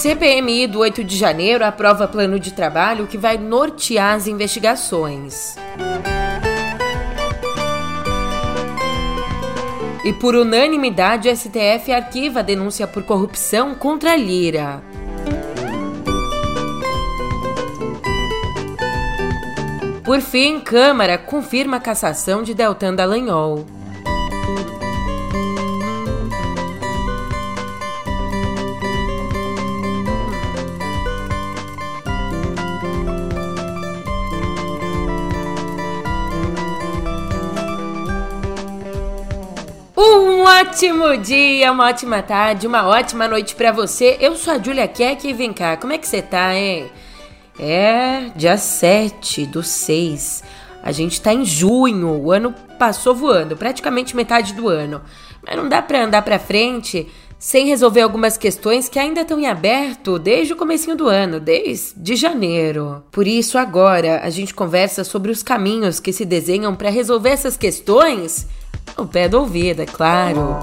CPMI do 8 de janeiro aprova plano de trabalho que vai nortear as investigações. E por unanimidade, o STF arquiva a denúncia por corrupção contra Lira. Por fim, Câmara confirma a cassação de Deltan Dallagnol. Ótimo dia, uma ótima tarde, uma ótima noite para você. Eu sou a Julia Keck e vem cá, como é que você tá, hein? É, dia 7 do 6. A gente tá em junho, o ano passou voando, praticamente metade do ano. Mas não dá para andar para frente sem resolver algumas questões que ainda estão em aberto desde o comecinho do ano, desde janeiro. Por isso agora a gente conversa sobre os caminhos que se desenham para resolver essas questões o pé do ouvido, é claro.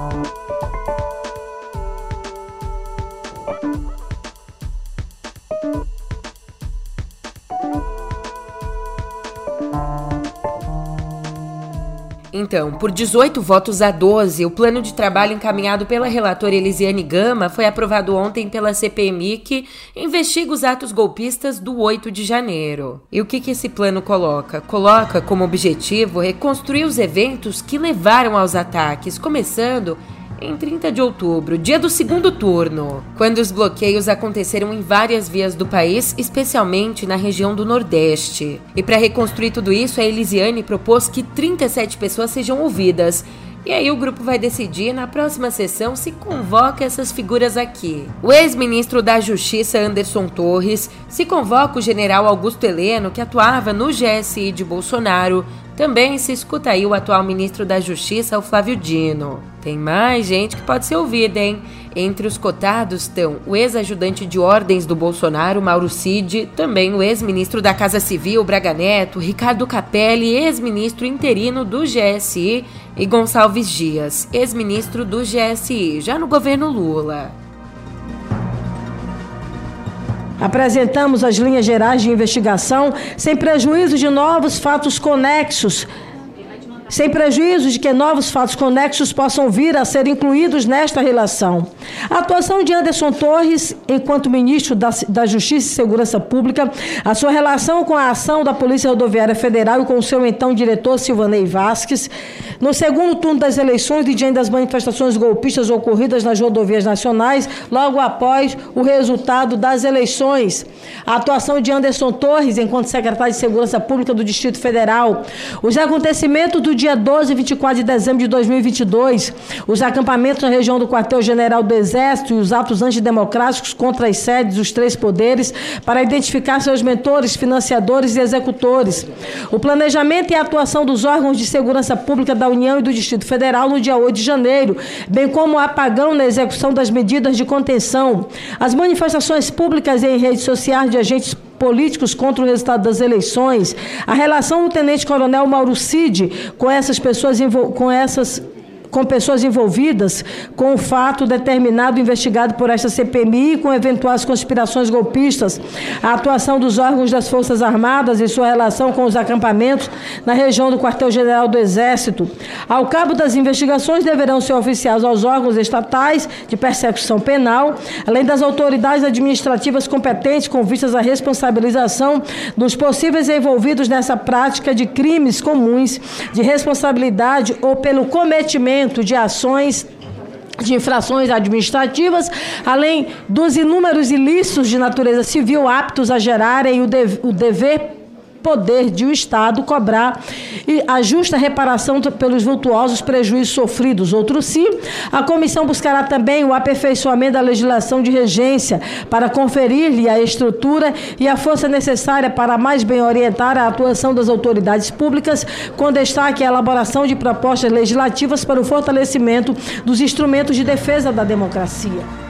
Então, por 18 votos a 12, o plano de trabalho encaminhado pela relatora Elisiane Gama foi aprovado ontem pela CPMI que investiga os atos golpistas do 8 de janeiro. E o que, que esse plano coloca? Coloca como objetivo reconstruir os eventos que levaram aos ataques, começando em 30 de outubro, dia do segundo turno, quando os bloqueios aconteceram em várias vias do país, especialmente na região do Nordeste. E para reconstruir tudo isso, a Elisiane propôs que 37 pessoas sejam ouvidas. E aí o grupo vai decidir na próxima sessão se convoca essas figuras aqui. O ex-ministro da Justiça Anderson Torres, se convoca o general Augusto Heleno, que atuava no GSI de Bolsonaro, também se escuta aí o atual ministro da Justiça, o Flávio Dino. Tem mais gente que pode ser ouvida, hein? Entre os cotados estão o ex-ajudante de ordens do Bolsonaro, Mauro Cid, também o ex-ministro da Casa Civil, Braga Neto, Ricardo Capelli, ex-ministro interino do GSI, e Gonçalves Dias, ex-ministro do GSI, já no governo Lula. Apresentamos as linhas gerais de investigação sem prejuízo de novos fatos conexos sem prejuízo de que novos fatos conexos possam vir a ser incluídos nesta relação. A atuação de Anderson Torres, enquanto ministro da, da Justiça e Segurança Pública, a sua relação com a ação da Polícia Rodoviária Federal e com seu então diretor Silvanei Vasques, no segundo turno das eleições e diante das manifestações golpistas ocorridas nas rodovias nacionais, logo após o resultado das eleições. A atuação de Anderson Torres, enquanto secretário de Segurança Pública do Distrito Federal, os acontecimentos do dia 12 e 24 de dezembro de 2022, os acampamentos na região do quartel-general do Exército e os atos antidemocráticos contra as sedes dos três poderes para identificar seus mentores, financiadores e executores. O planejamento e a atuação dos órgãos de segurança pública da União e do Distrito Federal no dia 8 de janeiro, bem como o apagão na execução das medidas de contenção. As manifestações públicas em redes sociais de agentes políticos contra o resultado das eleições, a relação do tenente-coronel Mauro Cid com essas pessoas, com essas com pessoas envolvidas com o fato determinado investigado por esta CPMI e com eventuais conspirações golpistas, a atuação dos órgãos das Forças Armadas e sua relação com os acampamentos na região do quartel-general do Exército. Ao cabo das investigações, deverão ser oficiados aos órgãos estatais de persecução penal, além das autoridades administrativas competentes com vistas à responsabilização dos possíveis envolvidos nessa prática de crimes comuns de responsabilidade ou pelo cometimento de ações de infrações administrativas, além dos inúmeros ilícitos de natureza civil aptos a gerarem o, o dever poder de o Estado cobrar a justa reparação pelos vultuosos prejuízos sofridos. Outro sim, a comissão buscará também o aperfeiçoamento da legislação de regência para conferir-lhe a estrutura e a força necessária para mais bem orientar a atuação das autoridades públicas, com destaque à elaboração de propostas legislativas para o fortalecimento dos instrumentos de defesa da democracia.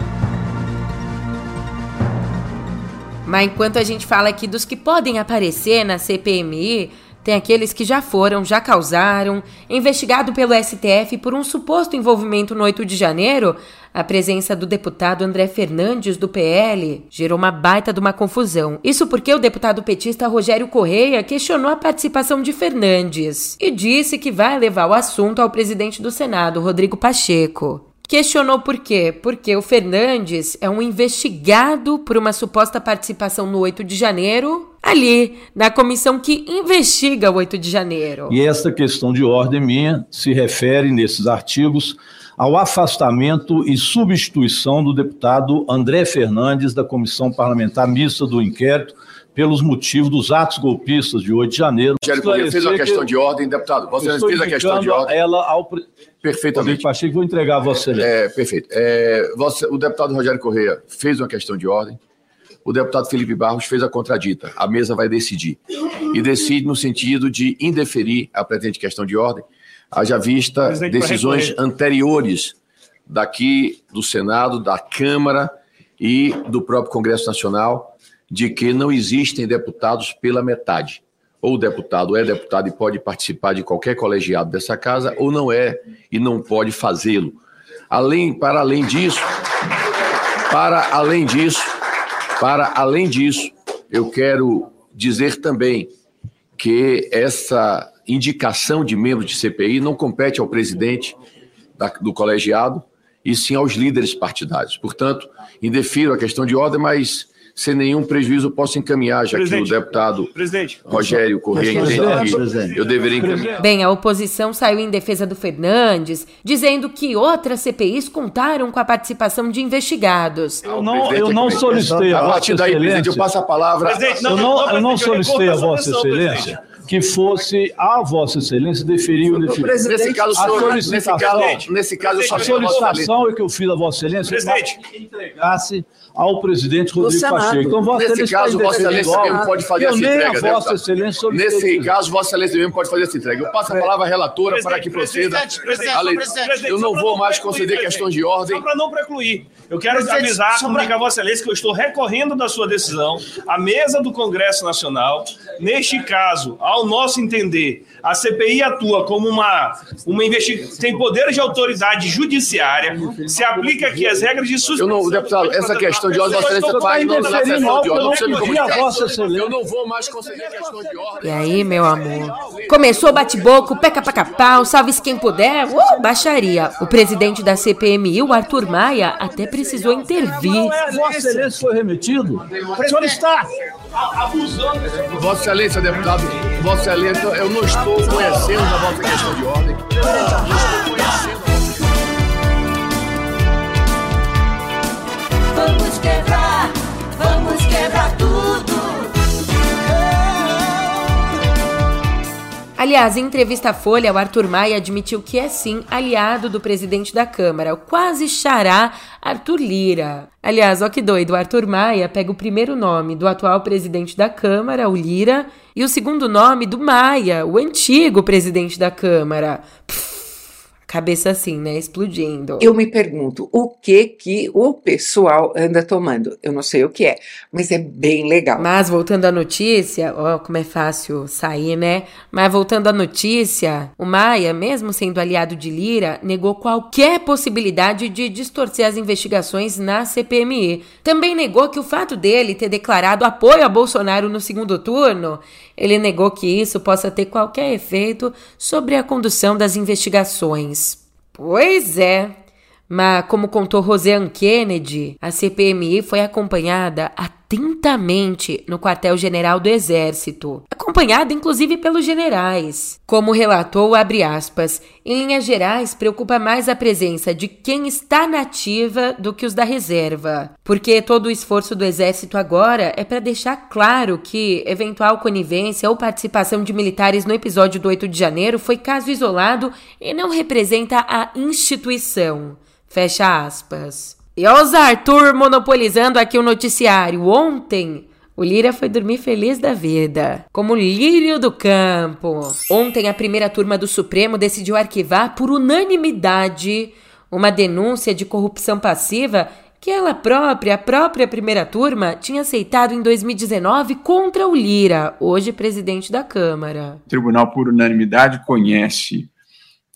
Mas enquanto a gente fala aqui dos que podem aparecer na CPMI, Tem aqueles que já foram, já causaram. Investigado pelo STF por um suposto envolvimento no 8 de janeiro, a presença do deputado André Fernandes, do PL, gerou uma baita de uma confusão. Isso porque o deputado petista Rogério Correia questionou a participação de Fernandes e disse que vai levar o assunto ao presidente do Senado, Rodrigo Pacheco. Questionou por quê? Porque o Fernandes é um investigado por uma suposta participação no 8 de janeiro, ali, na comissão que investiga o 8 de janeiro. E essa questão de ordem minha se refere, nesses artigos, ao afastamento e substituição do deputado André Fernandes da Comissão Parlamentar Mista do Inquérito pelos motivos dos atos golpistas de 8 de janeiro. Rogério fez uma questão de ordem, deputado. Você fez a questão de ordem. Ela ao Perfeitamente. Pacheco, vou entregar a Vossa Excelência. É, perfeito. É, você, o deputado Rogério Correia fez uma questão de ordem. O deputado Felipe Barros fez a contradita. A mesa vai decidir. E decide no sentido de indeferir a pretendente questão de ordem, haja vista decisões anteriores daqui do Senado, da Câmara e do próprio Congresso Nacional de que não existem deputados pela metade. Ou o deputado é deputado e pode participar de qualquer colegiado dessa casa, ou não é e não pode fazê-lo. Além, para além disso, para além disso, para além disso, eu quero dizer também que essa indicação de membros de CPI não compete ao presidente da, do colegiado, e sim aos líderes partidários. Portanto, indefiro a questão de ordem, mas sem nenhum prejuízo posso encaminhar, já Presidente. que o deputado Presidente. Rogério Corrêa entende que eu deveria encaminhar. Bem, a oposição saiu em defesa do Fernandes, dizendo que outras CPIs contaram com a participação de investigados. Eu não, eu não solicitei a, a partir daí, presidente, eu passo a palavra. Presidente, não, eu não, eu não solicitei a Vossa Excelência que fosse a Vossa Excelência deferir o Nesse caso, a senhor, nesse caso, nesse caso, a solicitação é que eu fiz a Vossa Excelência presidente. que entregasse ao presidente Rodrigo Pacheco. Então, Vossa Nesse caso, Vossa Excelência mesmo pode fazer essa entrega. A Vossa Excelência Nesse caso, Vossa Excelência mesmo pode fazer essa entrega. Eu passo a palavra à relatora para que proceda. Eu não vou mais conceder questão de ordem. Só para não precluir. Eu quero avisar, comunicar a Vossa Excelência que eu estou recorrendo da sua decisão à mesa do Congresso Nacional. Neste caso, ao nosso entender, a CPI atua como uma, uma investigação, tem poderes de autoridade judiciária, se aplica aqui as regras de suspensão. Eu não, deputado, essa questão de ordem, Vossa Excelência faz não não comunicar. Eu não vou mais conceder questão de ordem. E aí, meu amor? Começou bate-boco, peca pra capau, salve-se quem puder, uh, baixaria. O presidente da CPMI, o Arthur Maia, até precisou intervir. Vossa Excelência foi remetido? O senhor está abusando. Vossa Excelência, deputado, Vossa Excelência, eu não estou conhecendo a vossa questão de ordem. Não estou conhecendo. Vamos quebrar, vamos quebrar Aliás, em entrevista à Folha, o Arthur Maia admitiu que é sim aliado do presidente da Câmara, o quase xará Arthur Lira. Aliás, ó que doido, o Arthur Maia pega o primeiro nome do atual presidente da Câmara, o Lira, e o segundo nome do Maia, o antigo presidente da Câmara. Pff, cabeça assim, né, explodindo. Eu me pergunto o que que o pessoal anda tomando. Eu não sei o que é, mas é bem legal. Mas voltando à notícia, ó, como é fácil sair, né? Mas voltando à notícia, o Maia, mesmo sendo aliado de Lira, negou qualquer possibilidade de distorcer as investigações na CPMI. Também negou que o fato dele ter declarado apoio a Bolsonaro no segundo turno, ele negou que isso possa ter qualquer efeito sobre a condução das investigações. Pois é. Mas, como contou Roseanne Kennedy, a CPMI foi acompanhada atentamente no quartel-general do Exército, acompanhada inclusive pelos generais. Como relatou, abre aspas, em linhas gerais, preocupa mais a presença de quem está na do que os da reserva, porque todo o esforço do Exército agora é para deixar claro que eventual conivência ou participação de militares no episódio do 8 de janeiro foi caso isolado e não representa a instituição. Fecha aspas. E os Arthur monopolizando aqui o noticiário. Ontem, o Lira foi dormir feliz da vida, como lírio do campo. Ontem, a primeira turma do Supremo decidiu arquivar por unanimidade uma denúncia de corrupção passiva que ela própria, a própria primeira turma, tinha aceitado em 2019 contra o Lira, hoje presidente da Câmara. O tribunal, por unanimidade, conhece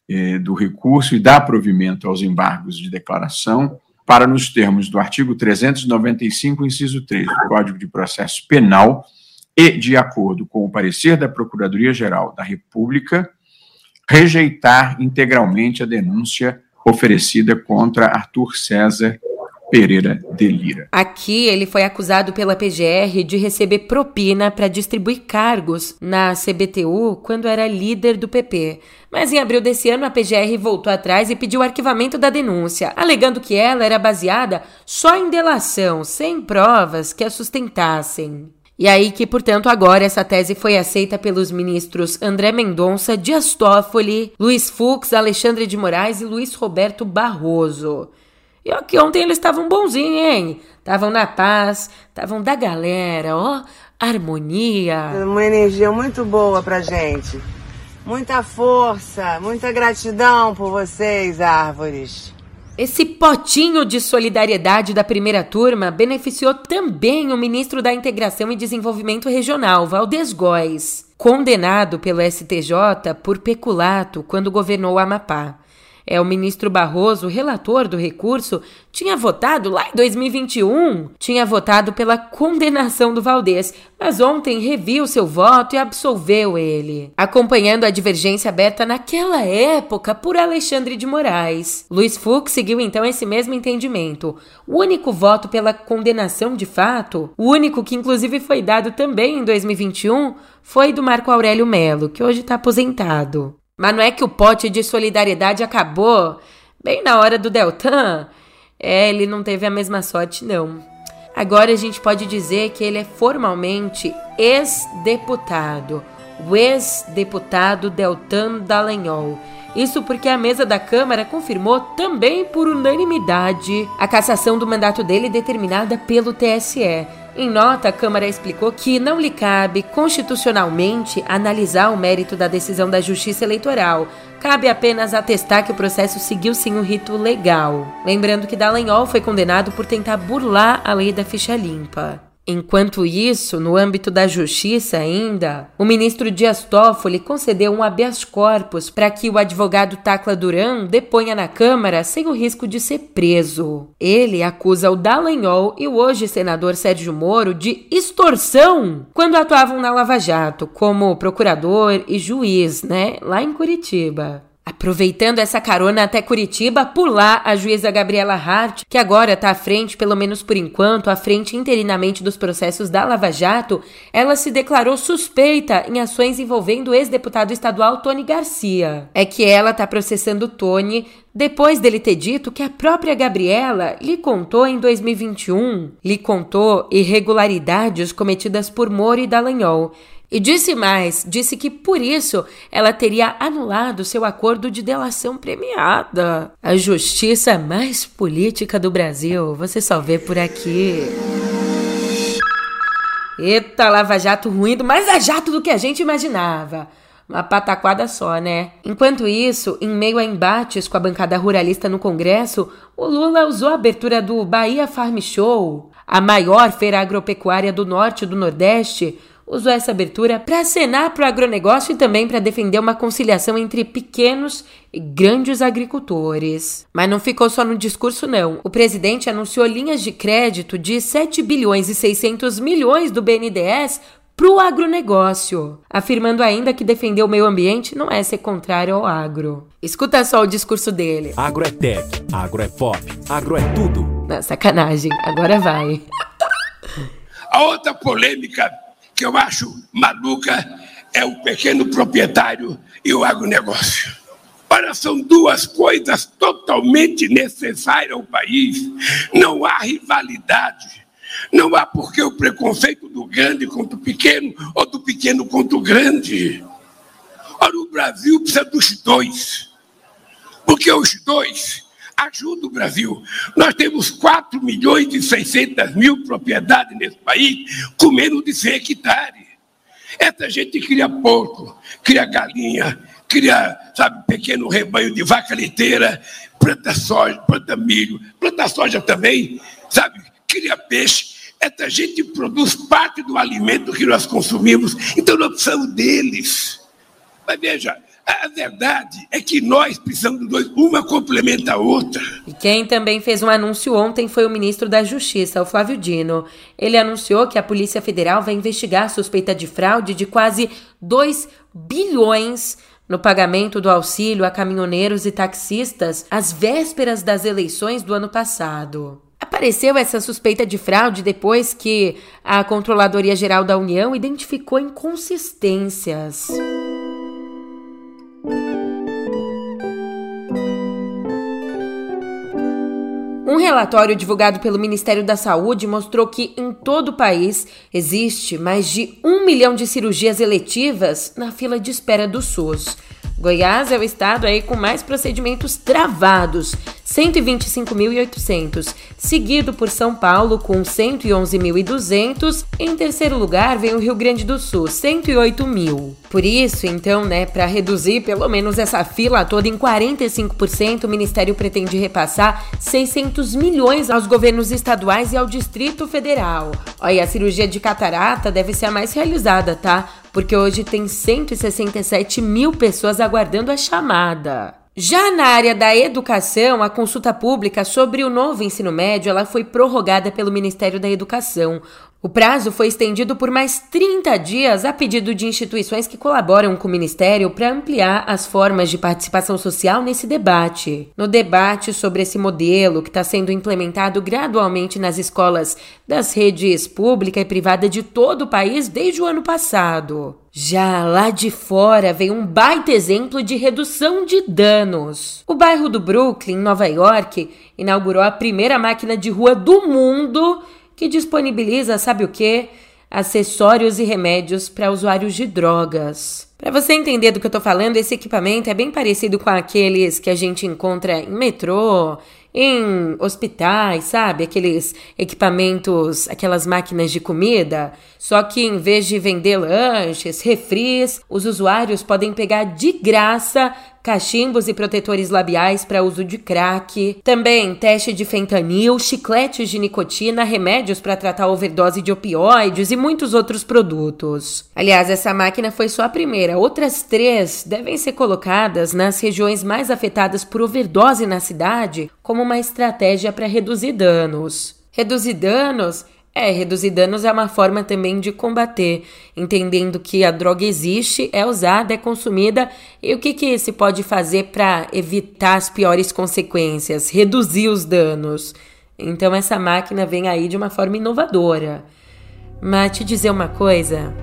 eh, do recurso e dá provimento aos embargos de declaração para, nos termos do artigo 395, inciso 3 do Código de Processo Penal, e de acordo com o parecer da Procuradoria-Geral da República, rejeitar integralmente a denúncia oferecida contra Arthur César Pereira de Lira. Aqui ele foi acusado pela PGR de receber propina para distribuir cargos na CBTU quando era líder do PP. Mas em abril desse ano a PGR voltou atrás e pediu o arquivamento da denúncia, alegando que ela era baseada só em delação, sem provas que a sustentassem. E aí que, portanto, agora essa tese foi aceita pelos ministros André Mendonça, Dias Toffoli, Luiz Fux, Alexandre de Moraes e Luiz Roberto Barroso. E ó, que ontem eles estavam bonzinhos, hein? Estavam na paz, estavam da galera, ó, harmonia. Uma energia muito boa pra gente. Muita força, muita gratidão por vocês, árvores. Esse potinho de solidariedade da primeira turma beneficiou também o ministro da Integração e Desenvolvimento Regional, Valdez Góes, condenado pelo STJ por peculato quando governou o Amapá. É, o ministro Barroso, relator do recurso, tinha votado lá em 2021, tinha votado pela condenação do Valdez, mas ontem reviu seu voto e absolveu ele, acompanhando a divergência aberta naquela época por Alexandre de Moraes. Luiz Fux seguiu então esse mesmo entendimento. O único voto pela condenação de fato, o único que inclusive foi dado também em 2021, foi do Marco Aurélio Melo, que hoje está aposentado. Mas não é que o pote de solidariedade acabou bem na hora do Deltan? É, ele não teve a mesma sorte, não. Agora a gente pode dizer que ele é formalmente ex-deputado, o ex-deputado Deltan Dallagnol. Isso porque a mesa da Câmara confirmou também por unanimidade a cassação do mandato dele determinada pelo TSE. Em nota, a Câmara explicou que não lhe cabe constitucionalmente analisar o mérito da decisão da Justiça Eleitoral. Cabe apenas atestar que o processo seguiu sim o rito legal. Lembrando que Dallagnol foi condenado por tentar burlar a lei da ficha limpa. Enquanto isso, no âmbito da justiça ainda, o ministro Dias Toffoli concedeu um habeas corpus para que o advogado Tacla Duran deponha na Câmara sem o risco de ser preso. Ele acusa o Dallagnol e o hoje senador Sérgio Moro de extorsão quando atuavam na Lava Jato, como procurador e juiz, né, lá em Curitiba. Aproveitando essa carona até Curitiba, lá a juíza Gabriela Hart, que agora está à frente, pelo menos por enquanto, à frente interinamente dos processos da Lava Jato, ela se declarou suspeita em ações envolvendo o ex-deputado estadual Tony Garcia. É que ela está processando Tony depois dele ter dito que a própria Gabriela lhe contou em 2021, lhe contou irregularidades cometidas por Moro e Dallagnol e disse mais: disse que por isso ela teria anulado seu acordo de delação premiada. A justiça mais política do Brasil, você só vê por aqui. Eita, Lava Jato ruindo, mais a jato do que a gente imaginava. Uma pataquada só, né? Enquanto isso, em meio a embates com a bancada ruralista no Congresso, o Lula usou a abertura do Bahia Farm Show, a maior feira agropecuária do norte e do nordeste, usou essa abertura para acenar para o agronegócio e também para defender uma conciliação entre pequenos e grandes agricultores. Mas não ficou só no discurso, não. O presidente anunciou linhas de crédito de 7 bilhões e 600 milhões do BNDES para o agronegócio, afirmando ainda que defender o meio ambiente não é ser contrário ao agro. Escuta só o discurso dele. Agro é tech, agro é pop, agro é tudo. Não, sacanagem, agora vai. A outra polêmica que eu acho maluca é o pequeno proprietário e o agronegócio. Ora, são duas coisas totalmente necessárias ao país. Não há rivalidade. Não há porque o preconceito do grande contra o pequeno ou do pequeno contra o grande. Ora, o Brasil precisa dos dois. Porque os dois ajudam o Brasil. Nós temos 4 milhões e 600 mil propriedades nesse país com menos de 100 hectares. Essa gente cria porco, cria galinha, cria, sabe, pequeno rebanho de vaca leiteira, planta soja, planta milho, planta soja também, sabe, cria peixe. Essa gente produz parte do alimento que nós consumimos, então nós precisamos deles. Mas veja, a verdade é que nós precisamos dos dois, uma complementa a outra. E quem também fez um anúncio ontem foi o ministro da Justiça, o Flávio Dino. Ele anunciou que a Polícia Federal vai investigar a suspeita de fraude de quase 2 bilhões no pagamento do auxílio a caminhoneiros e taxistas às vésperas das eleições do ano passado. Apareceu essa suspeita de fraude depois que a Controladoria Geral da União identificou inconsistências. Um relatório divulgado pelo Ministério da Saúde mostrou que em todo o país existe mais de um milhão de cirurgias eletivas na fila de espera do SUS. Goiás é o estado aí com mais procedimentos travados, 125.800, seguido por São Paulo com 111.200. Em terceiro lugar vem o Rio Grande do Sul, 108 mil. Por isso, então, né, para reduzir pelo menos essa fila toda em 45%, o Ministério pretende repassar 600 milhões aos governos estaduais e ao Distrito Federal. Olha, a cirurgia de catarata deve ser a mais realizada, tá? Porque hoje tem 167 mil pessoas aguardando a chamada. Já na área da educação, a consulta pública sobre o novo ensino médio ela foi prorrogada pelo Ministério da Educação. O prazo foi estendido por mais 30 dias a pedido de instituições que colaboram com o Ministério para ampliar as formas de participação social nesse debate. No debate sobre esse modelo que está sendo implementado gradualmente nas escolas das redes pública e privada de todo o país desde o ano passado. Já lá de fora veio um baita exemplo de redução de danos. O bairro do Brooklyn, Nova York, inaugurou a primeira máquina de rua do mundo que disponibiliza, sabe o que? Acessórios e remédios para usuários de drogas. Para você entender do que eu tô falando, esse equipamento é bem parecido com aqueles que a gente encontra em metrô, em hospitais, sabe? Aqueles equipamentos, aquelas máquinas de comida. Só que em vez de vender lanches, refris, os usuários podem pegar de graça cachimbos e protetores labiais para uso de crack, também teste de fentanil, chicletes de nicotina, remédios para tratar overdose de opioides e muitos outros produtos. Aliás, essa máquina foi só a primeira, outras três devem ser colocadas nas regiões mais afetadas por overdose na cidade como uma estratégia para reduzir danos. Reduzir danos é, reduzir danos é uma forma também de combater, entendendo que a droga existe, é usada, é consumida e o que, que se pode fazer para evitar as piores consequências, reduzir os danos. Então essa máquina vem aí de uma forma inovadora. Mas te dizer uma coisa,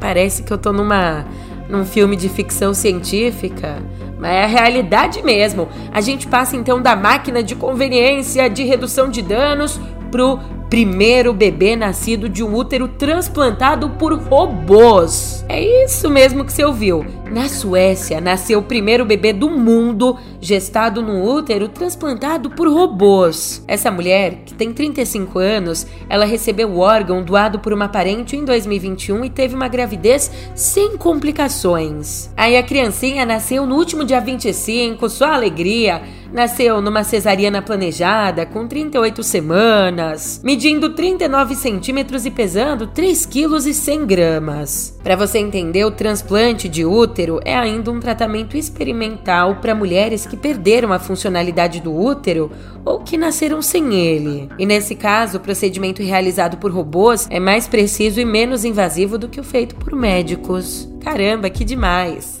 parece que eu tô numa num filme de ficção científica, mas é a realidade mesmo. A gente passa então da máquina de conveniência de redução de danos pro primeiro bebê nascido de um útero transplantado por robôs. É isso mesmo que você ouviu. Na Suécia, nasceu o primeiro bebê do mundo gestado num útero transplantado por robôs. Essa mulher, que tem 35 anos, ela recebeu o órgão doado por uma parente em 2021 e teve uma gravidez sem complicações. Aí a criancinha nasceu no último dia 25, só alegria. Nasceu numa cesariana planejada, com 38 semanas, medindo 39 centímetros e pesando 3 quilos e 100 gramas. Para você entender, o transplante de útero é ainda um tratamento experimental para mulheres que perderam a funcionalidade do útero ou que nasceram sem ele. E nesse caso, o procedimento realizado por robôs é mais preciso e menos invasivo do que o feito por médicos. Caramba, que demais!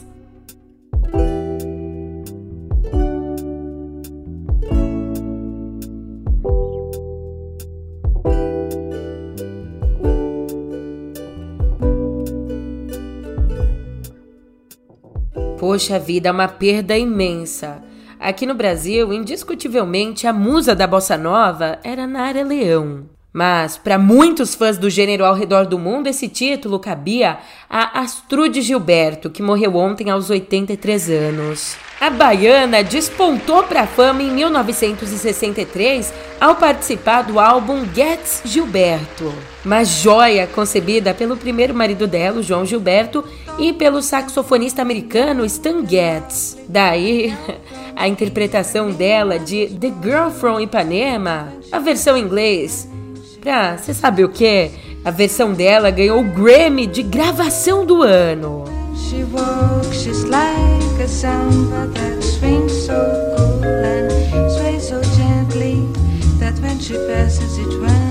Poxa vida, é uma perda imensa. Aqui no Brasil, indiscutivelmente, a musa da bossa nova era Nara Leão. Mas, para muitos fãs do gênero ao redor do mundo, esse título cabia a Astrude Gilberto, que morreu ontem aos 83 anos. A baiana despontou para a fama em 1963 ao participar do álbum Gets Gilberto, uma joia concebida pelo primeiro marido dela, João Gilberto, e pelo saxofonista americano Stan Getz. Daí a interpretação dela de The Girl from Ipanema A versão em inglês, pra você sabe o que? A versão dela ganhou o Grammy de gravação do ano. She walks like a samba that swings so cool and sways so gently that when she passes it when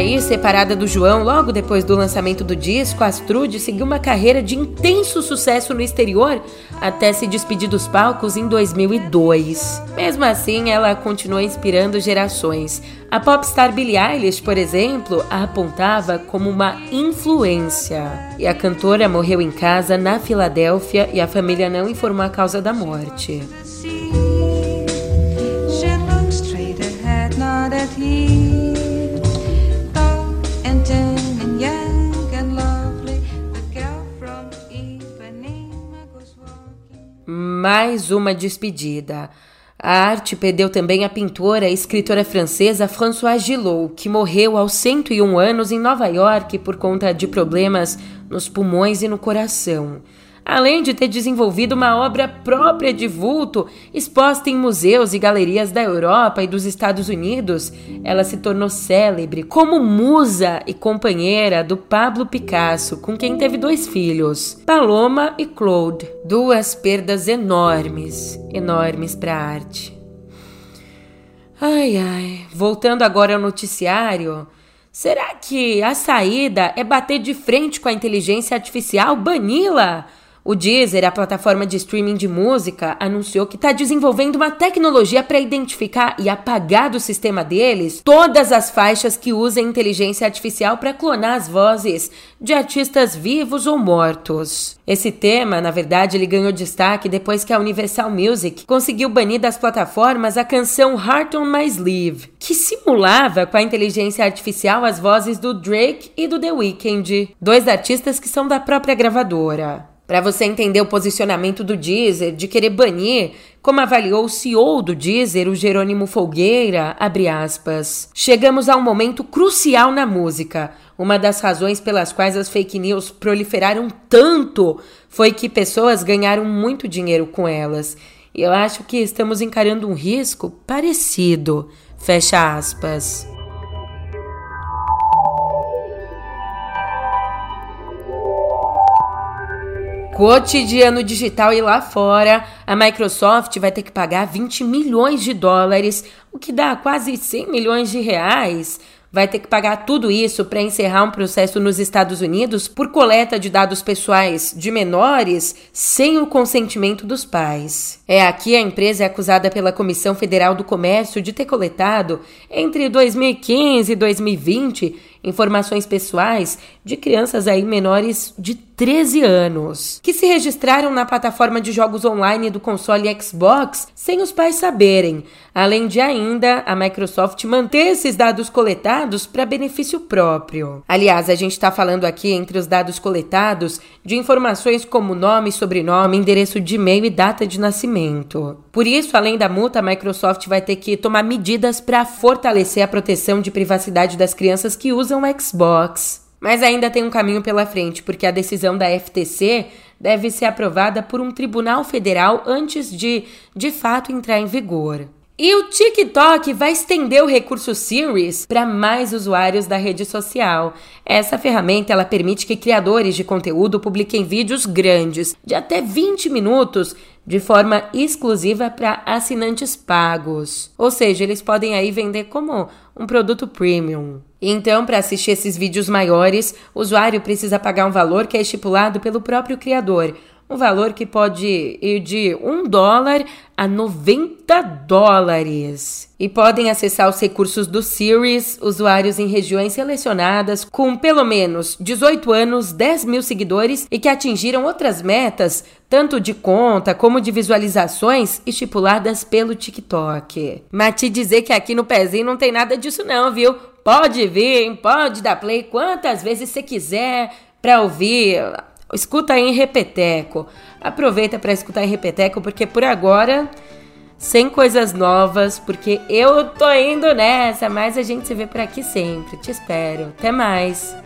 Separada do João logo depois do lançamento do disco, Astrude seguiu uma carreira de intenso sucesso no exterior até se despedir dos palcos em 2002. Mesmo assim, ela continuou inspirando gerações. A popstar Billie Eilish, por exemplo, a apontava como uma influência. E a cantora morreu em casa na Filadélfia e a família não informou a causa da morte. Mais uma despedida. A arte perdeu também a pintora e escritora francesa Françoise Gillot, que morreu aos 101 anos em Nova York por conta de problemas nos pulmões e no coração além de ter desenvolvido uma obra própria de vulto, exposta em museus e galerias da Europa e dos Estados Unidos, ela se tornou célebre como musa e companheira do Pablo Picasso, com quem teve dois filhos, Paloma e Claude. Duas perdas enormes, enormes para a arte. Ai, ai, voltando agora ao noticiário. Será que a saída é bater de frente com a inteligência artificial, bani-la? O Deezer, a plataforma de streaming de música, anunciou que está desenvolvendo uma tecnologia para identificar e apagar do sistema deles todas as faixas que usam inteligência artificial para clonar as vozes de artistas vivos ou mortos. Esse tema, na verdade, ele ganhou destaque depois que a Universal Music conseguiu banir das plataformas a canção Heart on My Sleeve, que simulava com a inteligência artificial as vozes do Drake e do The Weeknd, dois artistas que são da própria gravadora. Para você entender o posicionamento do Deezer de querer banir, como avaliou o CEO do Deezer, o Jerônimo Folgueira, aspas. Chegamos a um momento crucial na música. Uma das razões pelas quais as fake news proliferaram tanto foi que pessoas ganharam muito dinheiro com elas. E eu acho que estamos encarando um risco parecido. Fecha aspas. Cotidiano digital e lá fora, a Microsoft vai ter que pagar 20 milhões de dólares, o que dá quase 100 milhões de reais vai ter que pagar tudo isso para encerrar um processo nos Estados Unidos por coleta de dados pessoais de menores sem o consentimento dos pais. É aqui a empresa é acusada pela Comissão Federal do Comércio de ter coletado entre 2015 e 2020 informações pessoais de crianças aí menores de 13 anos, que se registraram na plataforma de jogos online do console Xbox sem os pais saberem, além de ainda a Microsoft manter esses dados coletados para benefício próprio. Aliás, a gente está falando aqui entre os dados coletados de informações como nome, sobrenome, endereço de e-mail e data de nascimento. Por isso, além da multa, a Microsoft vai ter que tomar medidas para fortalecer a proteção de privacidade das crianças que usam o Xbox. Mas ainda tem um caminho pela frente, porque a decisão da FTC deve ser aprovada por um tribunal federal antes de, de fato, entrar em vigor. E o TikTok vai estender o recurso Series para mais usuários da rede social. Essa ferramenta ela permite que criadores de conteúdo publiquem vídeos grandes, de até 20 minutos, de forma exclusiva para assinantes pagos. Ou seja, eles podem aí vender como um produto premium. Então, para assistir esses vídeos maiores, o usuário precisa pagar um valor que é estipulado pelo próprio criador um valor que pode ir de 1 dólar a 90 dólares. E podem acessar os recursos do Series usuários em regiões selecionadas com pelo menos 18 anos, 10 mil seguidores e que atingiram outras metas, tanto de conta como de visualizações estipuladas pelo TikTok. Mas te dizer que aqui no pezinho não tem nada disso não, viu? Pode vir, pode dar play quantas vezes você quiser para ouvir Escuta aí em repeteco. Aproveita para escutar em repeteco, porque por agora, sem coisas novas, porque eu tô indo nessa, mas a gente se vê por aqui sempre. Te espero. Até mais.